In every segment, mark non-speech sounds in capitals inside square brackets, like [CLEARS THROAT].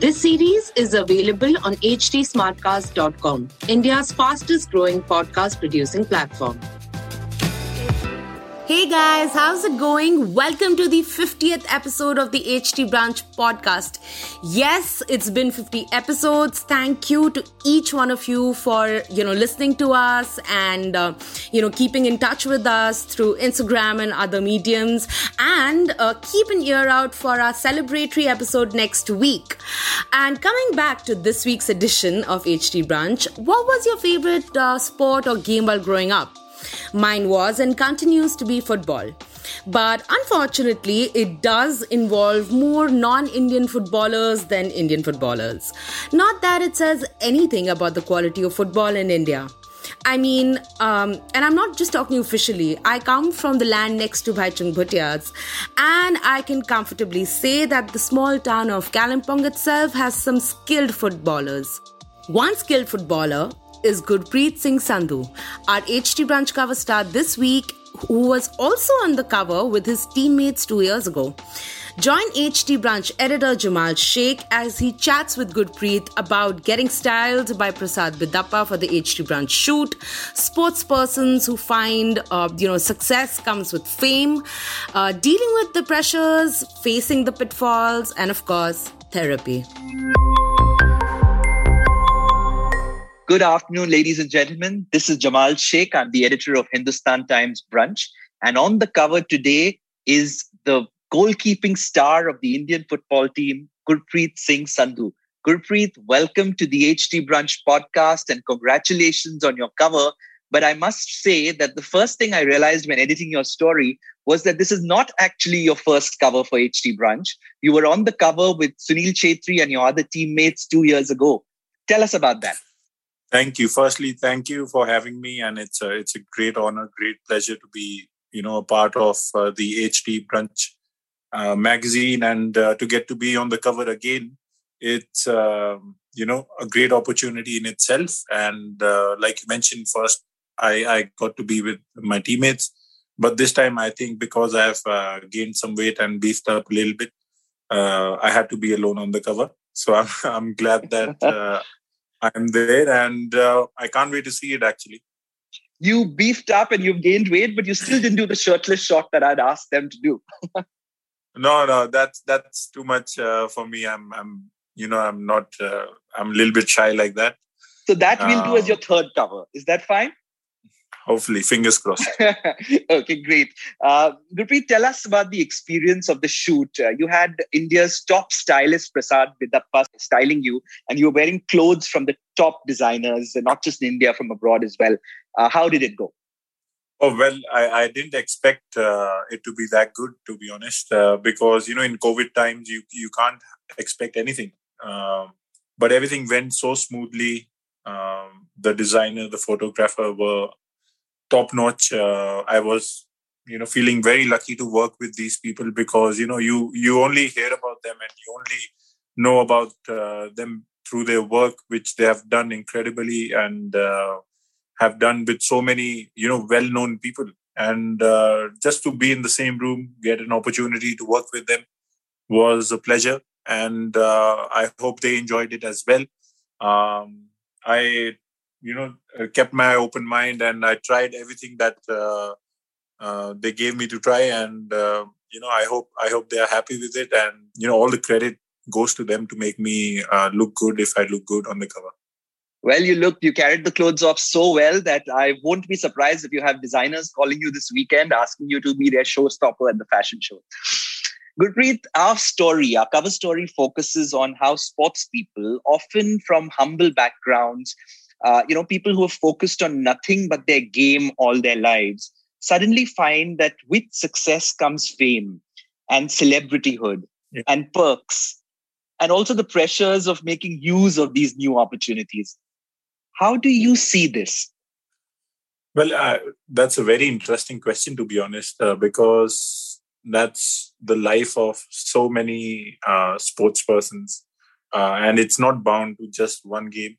This series is available on htsmartcast.com, India's fastest growing podcast producing platform. Hey guys, how's it going? Welcome to the 50th episode of the HT Brunch podcast. Yes, it's been 50 episodes. Thank you to each one of you for, you know, listening to us and, uh, you know, keeping in touch with us through Instagram and other mediums. And uh, keep an ear out for our celebratory episode next week. And coming back to this week's edition of HT Brunch, what was your favorite uh, sport or game while growing up? Mine was and continues to be football. But unfortunately, it does involve more non Indian footballers than Indian footballers. Not that it says anything about the quality of football in India. I mean, um, and I'm not just talking officially, I come from the land next to Bhaichung Bhutia's, and I can comfortably say that the small town of Kalimpong itself has some skilled footballers. One skilled footballer is Gurpreet Singh Sandhu, our HT Brunch cover star this week, who was also on the cover with his teammates two years ago. Join HT Brunch editor Jamal Shaikh as he chats with Gurpreet about getting styled by Prasad Bidapa for the HT Brunch shoot, sports persons who find uh, you know success comes with fame, uh, dealing with the pressures, facing the pitfalls, and of course therapy. Good afternoon, ladies and gentlemen. This is Jamal Shaikh. I'm the editor of Hindustan Times Brunch. And on the cover today is the goalkeeping star of the Indian football team, Gurpreet Singh Sandhu. Gurpreet, welcome to the HT Brunch podcast and congratulations on your cover. But I must say that the first thing I realized when editing your story was that this is not actually your first cover for HT Brunch. You were on the cover with Sunil Chhetri and your other teammates two years ago. Tell us about that. Thank you. Firstly, thank you for having me, and it's a it's a great honor, great pleasure to be you know a part of uh, the HT Brunch uh, magazine and uh, to get to be on the cover again. It's um, you know a great opportunity in itself, and uh, like you mentioned, first I I got to be with my teammates, but this time I think because I have uh, gained some weight and beefed up a little bit, uh, I had to be alone on the cover. So I'm [LAUGHS] I'm glad that. [LAUGHS] I'm there and uh, I can't wait to see it actually. You beefed up and you've gained weight, but you still didn't do the shirtless shot that I'd asked them to do. [LAUGHS] no, no, that's that's too much uh, for me. I'm, I'm, you know, I'm not. Uh, I'm a little bit shy like that. So that we'll do as your third cover. Is that fine? Hopefully fingers crossed. [LAUGHS] Okay great. Uh, Gurpreet, tell us about the experience of the shoot. Uh, you had india's top stylist prasad bidapa styling you and you were wearing clothes from the top designers not just in india from abroad as well. Uh, how did it go? Oh well, I, I didn't expect uh, it to be that good, to be honest, uh, because you know in COVID times you you can't expect anything. Um, but everything went so smoothly. Um, the designer, the photographer were top notch. Uh, I was, you know, feeling very lucky to work with these people because you know you you only hear about them and you only know about uh, them through their work, which they have done incredibly and uh, have done with so many you know well-known people. And uh, just to be in the same room, get an opportunity to work with them was a pleasure, and uh, I hope they enjoyed it as well. Um, I you know uh, kept my open mind and i tried everything that uh, uh, they gave me to try and uh, you know i hope i hope they are happy with it and you know all the credit goes to them to make me uh, look good if i look good on the cover Well, you look, you carried the clothes off so well that I won't be surprised if you have designers calling you this weekend asking you to be their showstopper at the fashion show. Gurpreet, our story, our cover story focuses on how sports people, often from humble backgrounds, uh, you know, people who have focused on nothing but their game all their lives, suddenly find that with success comes fame and celebrityhood yeah. and perks, and also the pressures of making use of these new opportunities. How do you see this? Well, uh, that's a very interesting question, to be honest, uh, because that's the life of so many uh, sports persons uh, and it's not bound to just one game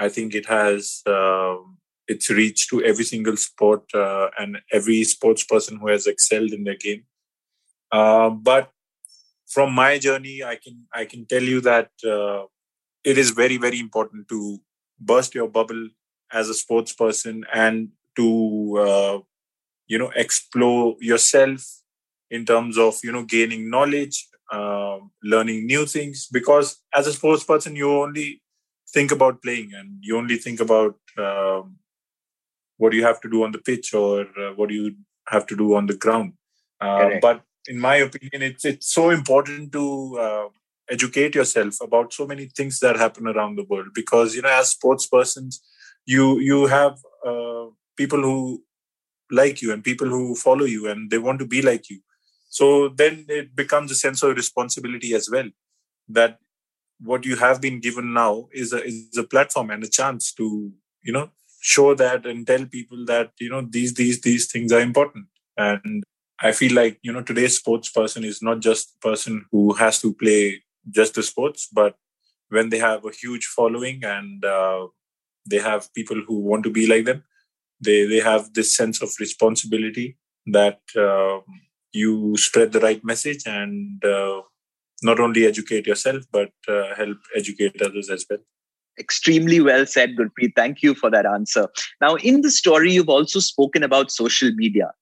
i think it has uh, its reach to every single sport uh, and every sports person who has excelled in their game. Uh, but from my journey i can i can tell you that uh, it is very very important to burst your bubble as a sports person and to you know explore yourself in terms of you know gaining knowledge uh, learning new things. Because as a sports person you only think about playing and you only think about um, what you have to do on the pitch or uh, what you have to do on the ground. Uh, but in my opinion it's it's so important to uh, educate yourself about so many things that happen around the world because you know as sports persons you you have uh, people who like you and people who follow you and they want to be like you. So then it becomes a sense of responsibility as well that what you have been given now is a is a platform and a chance to you know show that and tell people that you know these these these things are important. And i feel like you know today's sports person is not just a person who has to play just the sports but when they have a huge following and uh, they have people who want to be like them they they have this sense of responsibility that uh, you spread the right message and uh, not only educate yourself but uh, help educate others as well. Extremely well said gurpreet. Thank you for that answer. Now in the story you've also spoken about social media.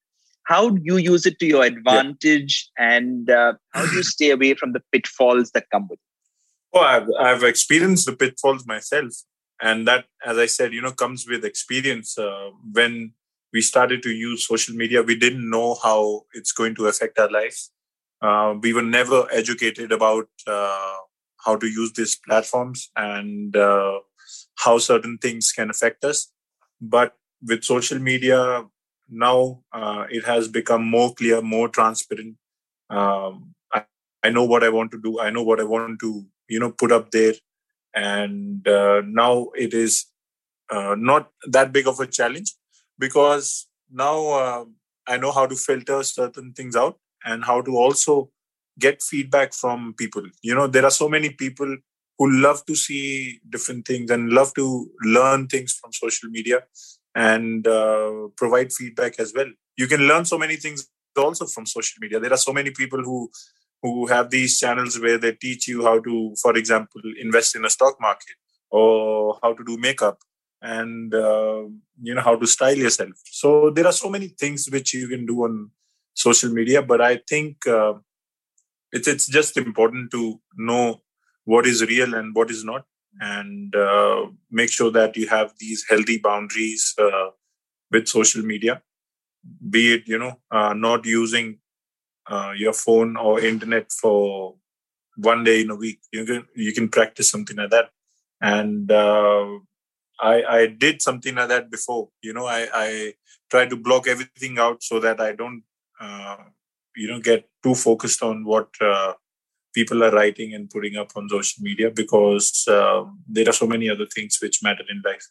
How do you use it to your advantage yeah. and uh, how do you [CLEARS THROAT] stay away from the pitfalls that come with it? Oh I've, I've experienced the pitfalls myself and that as i said you know comes with experience. Uh, when we started to use social media, we didn't know how it's going to affect our lives. Uh, we were never educated about uh, how to use these platforms and uh, how certain things can affect us. But with social media, now uh, it has become more clear, more transparent. Um, I, I, know what I want to do. I know what I want to, you know, put up there. And uh, now it is uh, not that big of a challenge because now I know how to filter certain things out and how to also get feedback from people. You know, there are so many people who love to see different things and love to learn things from social media and uh, provide feedback as well. You can learn so many things also from social media. There are so many people who who have these channels where they teach you how to, for example, invest in a stock market or how to do makeup and uh, you know how to style yourself so there are so many things which you can do on social media but i think uh, it's it's just important to know what is real and what is not and uh, make sure that you have these healthy boundaries uh, with social media. Be it you know uh, not using uh, your phone or internet for one day in a week. You can you can practice something like that. And I, I did something like that before. You know, I, I try to block everything out so that I don't, uh, you know, get too focused on what uh, people are writing and putting up on social media because uh, there are so many other things which matter in life.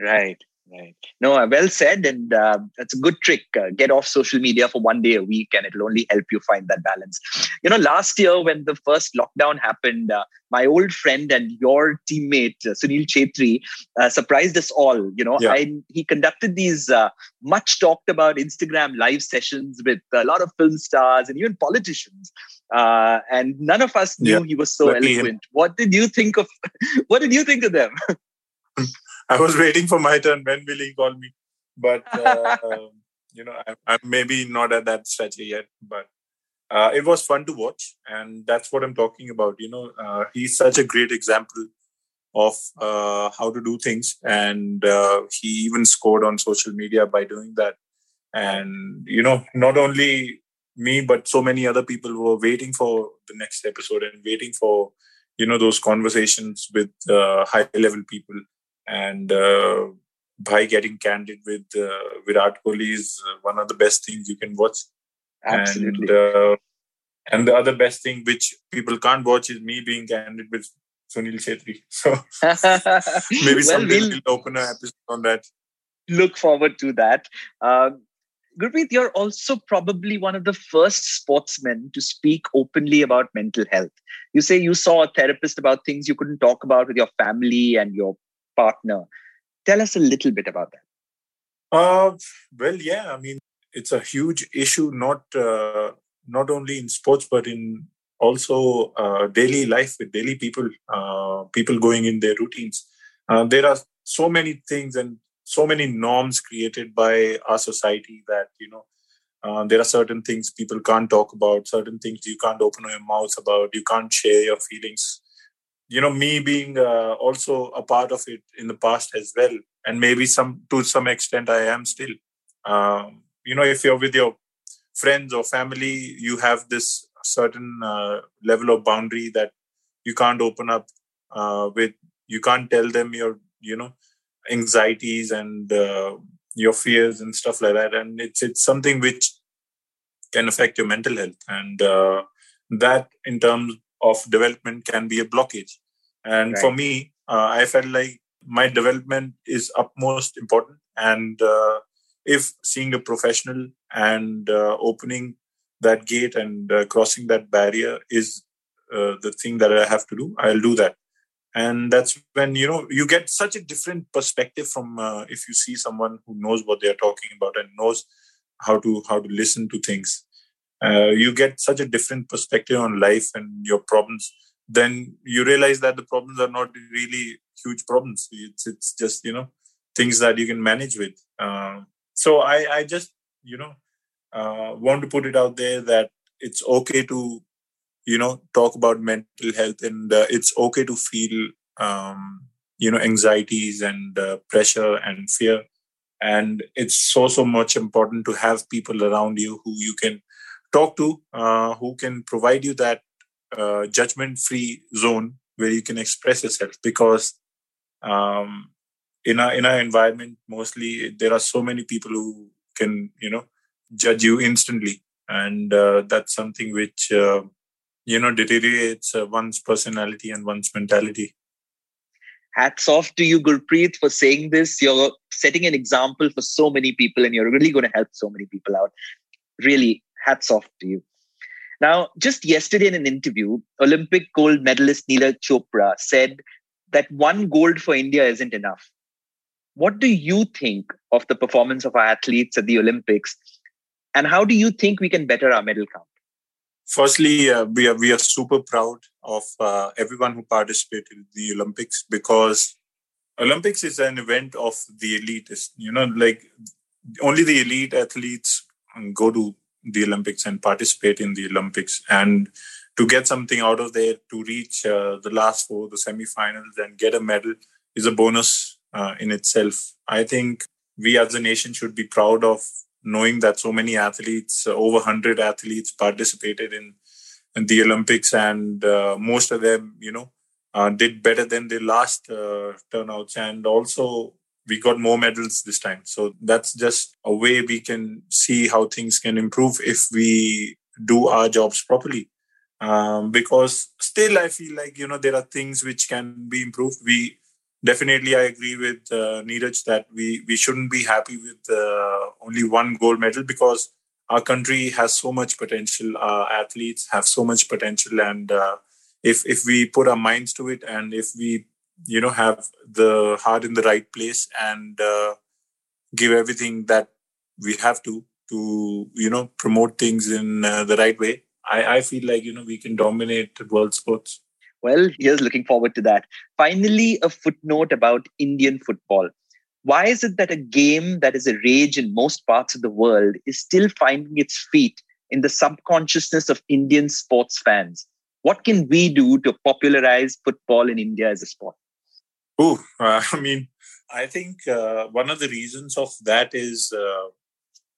Right. Right. No, uh, well said. And uh, that's a good trick. Uh, get off social media for one day a week, and it'll only help you find that balance. You know, last year when the first lockdown happened, uh, my old friend and your teammate, uh, Sunil Chhetri, uh, surprised us all. You know, yeah. I, he conducted these much talked about Instagram live sessions with a lot of film stars and even politicians. and none of us knew yeah. he was so Lucky eloquent. Him. What did you think of? [LAUGHS] what did you think of them? [LAUGHS] I was waiting for my turn. When will he call me? But [LAUGHS] uh, you know, I, am maybe not at that stage yet. But uh, it was fun to watch, and that's what I'm talking about. You know, uh, he's such a great example of uh, how to do things, and uh, he even scored on social media by doing that. And you know, not only me, but so many other people were waiting for the next episode and waiting for you know those conversations with uh, high level people and uh, by getting candid with uh, Virat Kohli is uh, one of the best things you can watch. Absolutely. And, uh, and the other best thing which people can't watch is me being candid with Sunil Chhetri. [LAUGHS] So [LAUGHS] maybe well, someday we'll we'll open an episode on that. look forward to that. Um, Gurpreet, you're also probably one of the first sportsmen to speak openly about mental health. You say you saw a therapist about things you couldn't talk about with your family and your partner. Tell us a little bit about that. Uh, well, yeah, I mean, it's a huge issue, not uh, not only in sports, but in also uh, daily life with daily people, uh, people going in their routines. Uh, there are so many things and so many norms created by our society that you know uh, there are certain things people can't talk about, certain things you can't open your mouth about, you can't share your feelings. You know, me being uh, also a part of it in the past as well, and maybe some to some extent I am still. Um, you know, if you're with your friends or family, you have this certain uh, level of boundary that you can't open up uh, with. You can't tell them your, you know, anxieties and uh, your fears and stuff like that and it's it's something which can affect your mental health and uh, that in terms of development can be a blockage. And Right. for me uh, i felt like my development is utmost important. And uh, if seeing a professional and uh, opening that gate and uh, crossing that barrier is uh, the thing that i have to do i'll do that. And that's when you know you get such a different perspective from uh, if you see someone who knows what they are talking about and knows how to how to listen to things uh, you get such a different perspective on life and your problems then you realize that the problems are not really huge problems. It's it's just you know things that you can manage with. Uh, so i i just you know uh, want to put it out there that it's okay to you know talk about mental health and uh, it's okay to feel um, you know anxieties and uh, pressure and fear. And it's so so much important to have people around you who you can talk to uh, who can provide you that uh, judgment free zone where you can express yourself because um, in our in our environment mostly there are so many people who can you know judge you instantly and uh, that's something which uh, you know deteriorates uh, one's personality and one's mentality Hats off to you, Gurpreet, for saying this. You're setting an example for so many people and you're really going to help so many people out. Really, hats off to you. Now, just yesterday in an interview, Olympic gold medalist Neeraj Chopra said that one gold for India isn't enough. What do you think of the performance of our athletes at the Olympics? And how do you think we can better our medal count? firstly uh, we are we are super proud of uh, everyone who participated in the olympics because olympics is an event of the elitists you know like only the elite athletes go to the olympics and participate in the olympics and to get something out of there to reach uh, the last four the semifinals and get a medal is a bonus uh, in itself i think we as a nation should be proud of knowing that so many athletes, uh, over 100 athletes participated in, in the Olympics and uh, most of them, you know, uh, did better than the last uh, turnouts. And also we got more medals this time. So that's just a way we can see how things can improve if we do our jobs properly. Um, because still I feel like, you know, there are things which can be improved. We definitely I agree with uh, Neeraj that we we shouldn't be happy with uh, only one gold medal because our country has so much potential. Our athletes have so much potential, and uh, if if we put our minds to it, and if we you know have the heart in the right place and uh, give everything that we have to to you know promote things in uh, the right way, I I feel like you know we can dominate world sports. Well, here's looking forward to that. Finally, a footnote about Indian football. Why is it that a game that is a rage in most parts of the world is still finding its feet in the subconsciousness of Indian sports fans? What can we do to popularize football in India as a sport? Oh, uh, [LAUGHS] I mean, I think uh, one of the reasons of that is uh,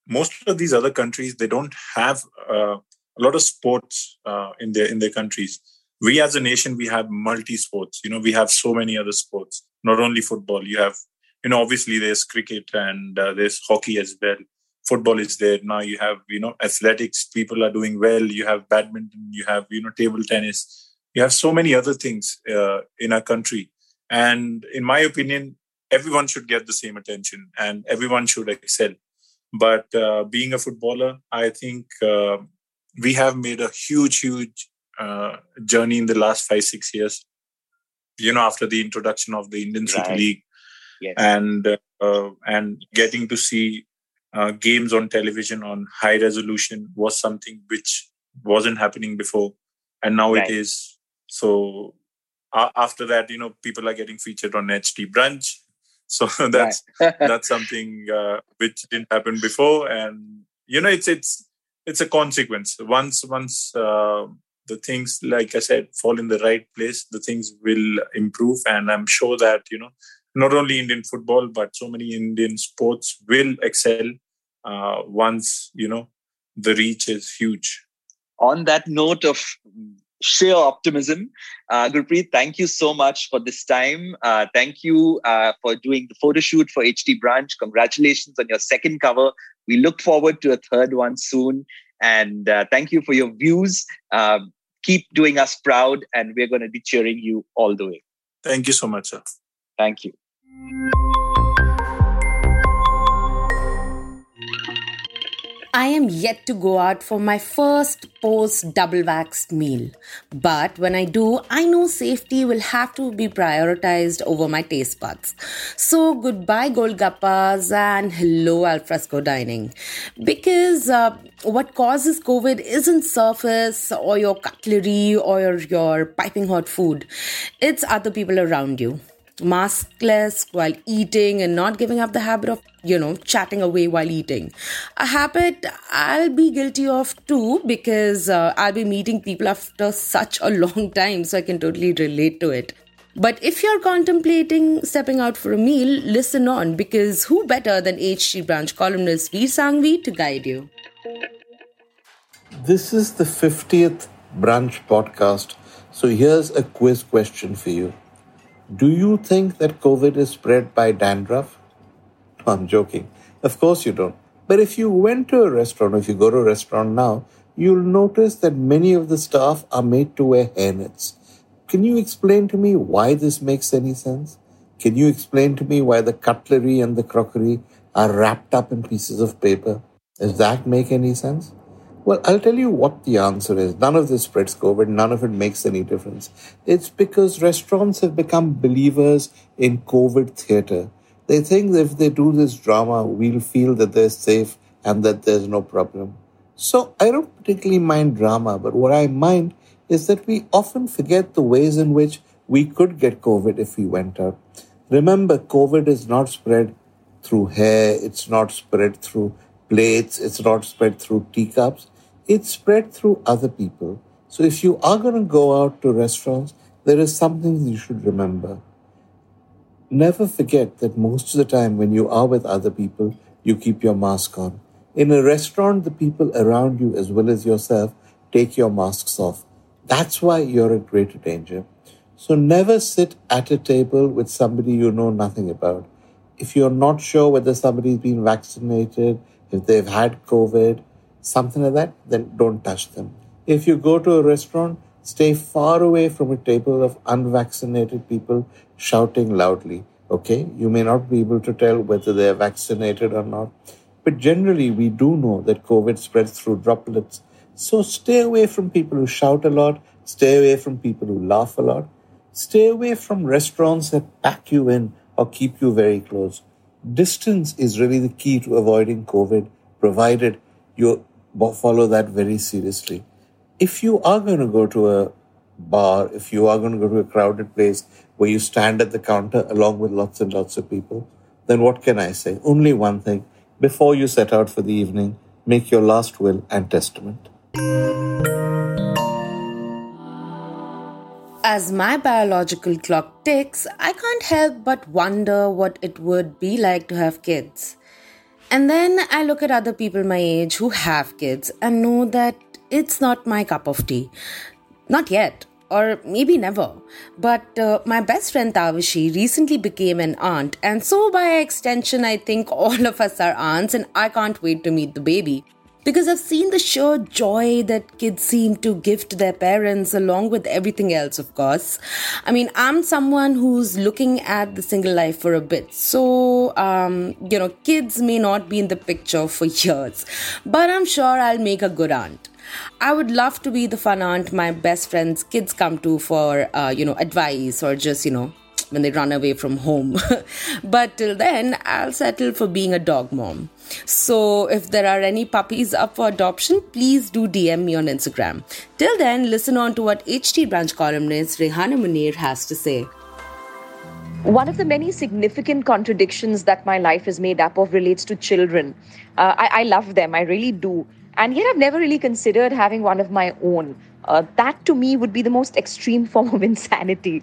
most of these other countries they don't have uh, a lot of sports uh, in their in their countries. We as a nation we have multi sports. You know, we have so many other sports. Not only football. You have, you know, obviously there's cricket and uh, there's hockey as well. Football is there now. You have, you know, athletics. People are doing well. You have badminton. You have, you know, table tennis. You have so many other things in our country. And in my opinion, everyone should get the same attention and everyone should excel. But uh, being a footballer, I think uh, we have made a huge, huge uh, journey in the last five, six years. You know, after the introduction of the Indian Super right. League, yes. and uh, and getting to see uh, games on television on high resolution was something which wasn't happening before, and now right. it is. So after that, you know, people are getting featured on HT Brunch. So [LAUGHS] that's [LAUGHS] that's something uh, which didn't happen before. And you know it's it's it's a consequence. Once once uh, the things like i said fall in the right place the things will improve. And i'm sure that you know not only indian football but so many indian sports will excel uh, once you know the reach is huge. On that note of sheer optimism. Uh, Gurpreet, thank you so much for this time. Uh, thank you uh, for doing the photo shoot for HT Brunch. Congratulations on your second cover. We look forward to a third one soon. And uh, thank you for your views. Um, keep doing us proud, and we're going to be cheering you all the way. Thank you so much, sir. Thank you. I am yet to go out for my first post double waxed meal. But when I do, I know safety will have to be prioritized over my taste buds. So goodbye Golgappas and hello alfresco dining. Because uh, what causes COVID isn't surface or your cutlery or your piping hot food, it's other people around you maskless while eating and not giving up the habit of, you know, chatting away while eating. A habit I'll be guilty of too because uh, I'll be meeting people after such a long time, so I can totally relate to it. But if you're contemplating stepping out for a meal, listen on because who better than HT Brunch columnist Vir Sanghvi to guide you? This is the 50th brunch podcast, so here's a quiz question for you. Do you think that COVID is spread by dandruff? [LAUGHS] No, I'm joking. Of course you don't. But if you went to a restaurant, if you go to a restaurant now, you'll notice that many of the staff are made to wear hairnets. Can you explain to me why this makes any sense? Can you explain to me why the cutlery and the crockery are wrapped up in pieces of paper? Does that make any sense? Well, I'll tell you what the answer is. None of this spreads COVID. None of it makes any difference. It's because restaurants have become believers in COVID theater. They think if they do this drama, we'll feel that they're safe and that there's no problem. So I don't particularly mind drama, but what I mind is that we often forget the ways in which we could get COVID if we went out. Remember, COVID is not spread through hair, it's not spread through plates, it's not spread through teacups it's spread through other people. So if you are going to go out to restaurants, there is something you should remember. Never forget that most of the time when you are with other people, you keep your mask on. In a restaurant, the people around you as well as yourself take your masks off. That's why you're in greater danger. So never sit at a table with somebody you know nothing about. If you're not sure whether somebody's been vaccinated, if they've had COVID, something like that, then don't touch them. If you go to a restaurant, stay far away from a table of unvaccinated people shouting loudly. Okay, you may not be able to tell whether they are vaccinated or not, but generally we do know that COVID spreads through droplets. So stay away from people who shout a lot, stay away from people who laugh a lot, stay away from restaurants that pack you in or keep you very close. Distance is really the key to avoiding COVID, provided you follow that very seriously. If you are going to go to a bar, if you are going to go to a crowded place where you stand at the counter along with lots and lots of people, then what can I say? Only one thing. Before you set out for the evening, make your last will and testament. as my biological clock ticks, I can't help but wonder what it would be like to have kids. And then I look at other people my age who have kids and know that it's not my cup of tea. Not yet, or maybe never. But uh, my best friend Tavishi recently became an aunt, and so by extension, I think all of us are aunts, and I can't wait to meet the baby because I've seen the sheer joy that kids seem to give to their parents, along with everything else, of course. I mean, I'm someone who's looking at the single life for a bit, so, um, you know, kids may not be in the picture for [LAUGHS] years, but I'm sure I'll make a good aunt. I would love to be the fun aunt my best friends' kids come to for, uh, you know, advice or just, you know, when they run away from home. [LAUGHS] but till then, I'll settle for being a dog mom. So if there are any puppies up for adoption, please do DM me on Instagram. Till then, listen on to what HT Brunch columnist Rehana Munir has to say. One of the many significant contradictions that my life is made up of relates to children. Uh, I, I love them, I really do. And yet, I've never really considered having one of my own. Uh, that to me would be the most extreme [LAUGHS] form of insanity.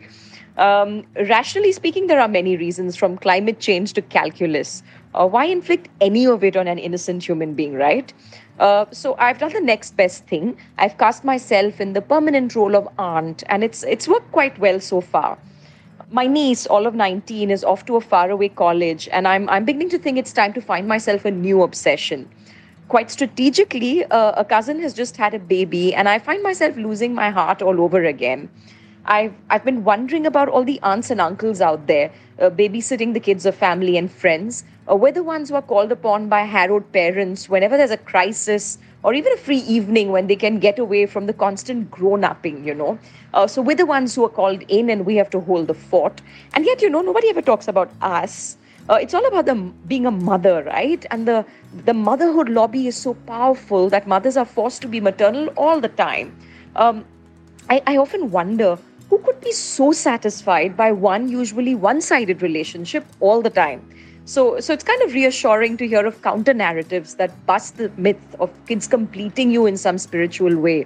Um, rationally speaking, there are many reasons from climate change to calculus. Uh, why inflict any of it on an innocent human being, right? Uh, so I've done the next best thing. I've cast myself in the permanent role of aunt, and it's it's worked quite well so far. My niece, all of 19, is off to a faraway college, and I'm I'm beginning to think it's time to find myself a new obsession. Quite strategically, uh, a cousin has just had a baby, and I find myself losing my heart all over again. I've I've been wondering about all the aunts and uncles out there uh, babysitting the kids of family and friends. Uh, we're the ones who are called upon by harrowed parents whenever there's a crisis or even a free evening when they can get away from the constant grown-upping, you know. Uh, so we're the ones who are called in and we have to hold the fort. And yet, you know, nobody ever talks about us. Uh, it's all about the being a mother, right? And the the motherhood lobby is so powerful that mothers are forced to be maternal all the time. Um, I, I often wonder who could be so satisfied by one usually one-sided relationship all the time so so it's kind of reassuring to hear of counter narratives that bust the myth of kids completing you in some spiritual way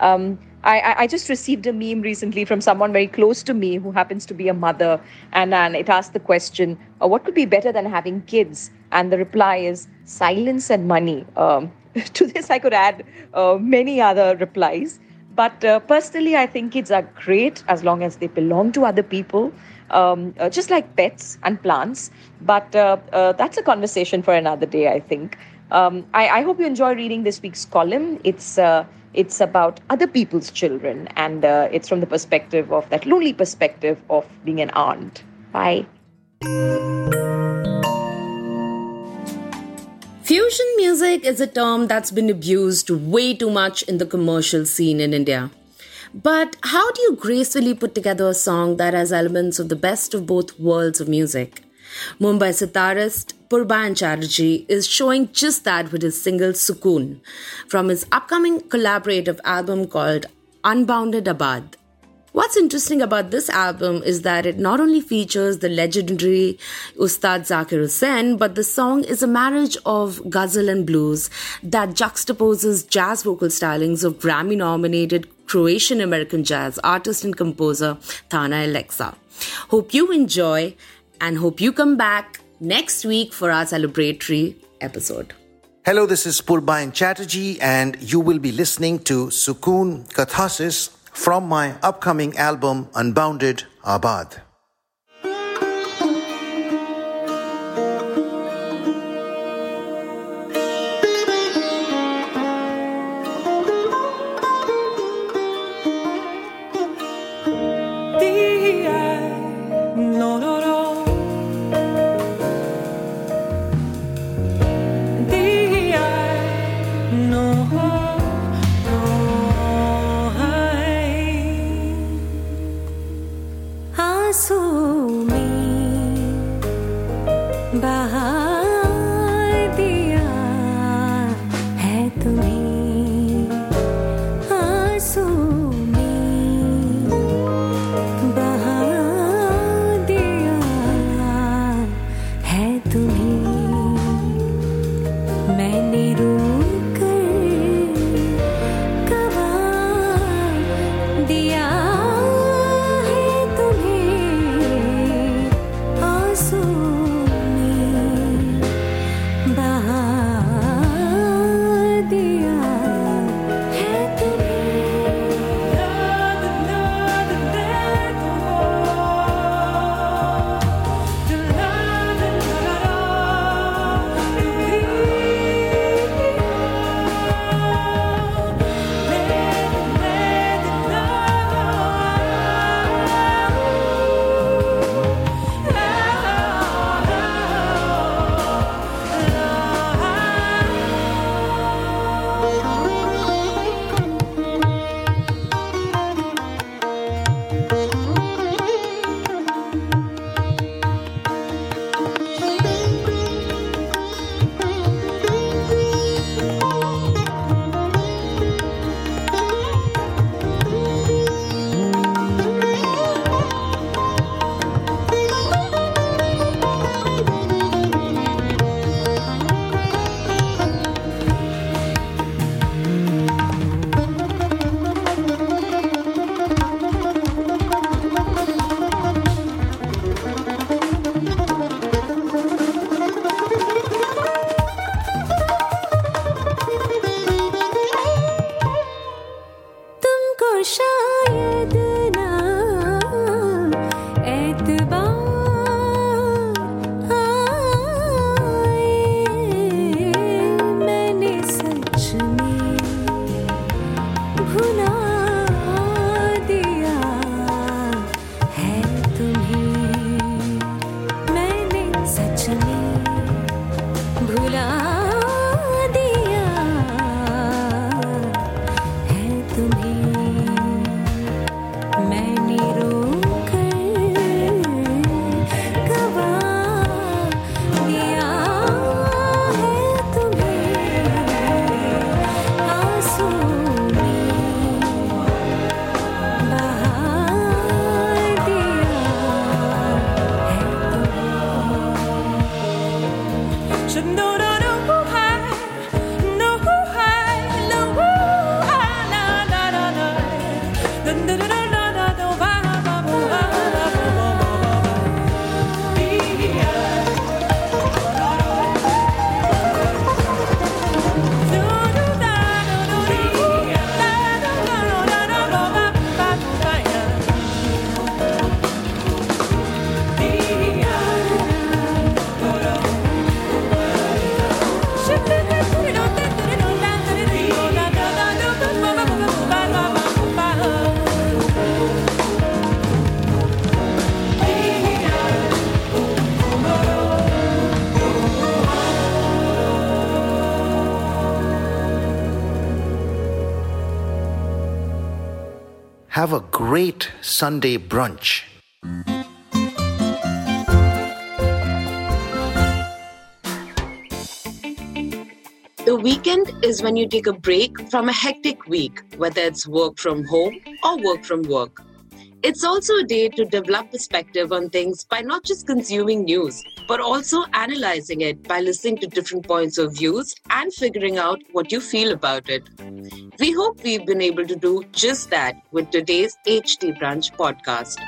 um, I, I, just received a meme recently from someone very close to me who happens to be a mother, and, and it asked the question, uh, What could be better than having kids? And the reply is silence and money. Um, [LAUGHS] to this, I could add uh, many other replies. But uh, personally, I think kids are great as long as they belong to other people, um, uh, just like pets and plants. But uh, uh that's a conversation for another day, I think. Um, I, I, hope you enjoy reading this week's column. It's uh, it's about other people's children, and uh, it's from the perspective of that lonely perspective of being an aunt. Bye. Fusion music is a term that's been abused way too much in the commercial scene in India. But how do you gracefully put together a song that has elements of the best of both worlds of music? Mumbai sitarist Purbayan Chatterjee is showing just that with his single Sukoon from his upcoming collaborative album called Unbounded Abad. What's interesting about this album is that it not only features the legendary Ustad Zakir Hussain, but the song is a marriage of ghazal and blues that juxtaposes jazz vocal stylings of Grammy nominated Croatian American jazz artist and composer Thana Alexa. Hope you enjoy and hope you come back next week for our celebratory episode. Hello, this is Purbayan Chatterjee, and you will be listening to Sukoon Catharsis from my upcoming album Unbounded Abad. Sunday brunch. The weekend is when you take a break from a hectic week, whether it's work from home or work from work. It's also a day to develop perspective on things by not just consuming news, but also analyzing it by listening to different points of views and figuring out what you feel about it. We hope we've been able to do just that with today's HT Brunch podcast.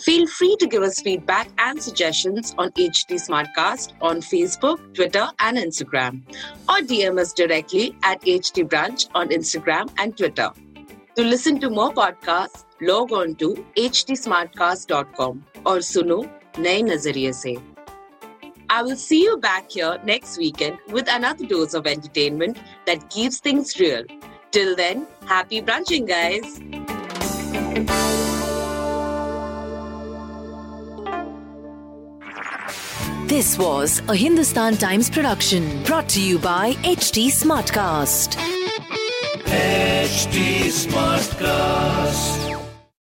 Feel free to give us feedback and suggestions on HT Smartcast on Facebook, Twitter, and Instagram, or DM us directly at HT Brunch on Instagram and Twitter. To listen to more podcasts, log on to htsmartcast.com or suno नए नजरिए से I will see you back here next weekend with another dose of entertainment that keeps things real. Till then, happy brunching, guys. This was a Hindustan Times production brought to you by HT Smartcast. HT Smartcast.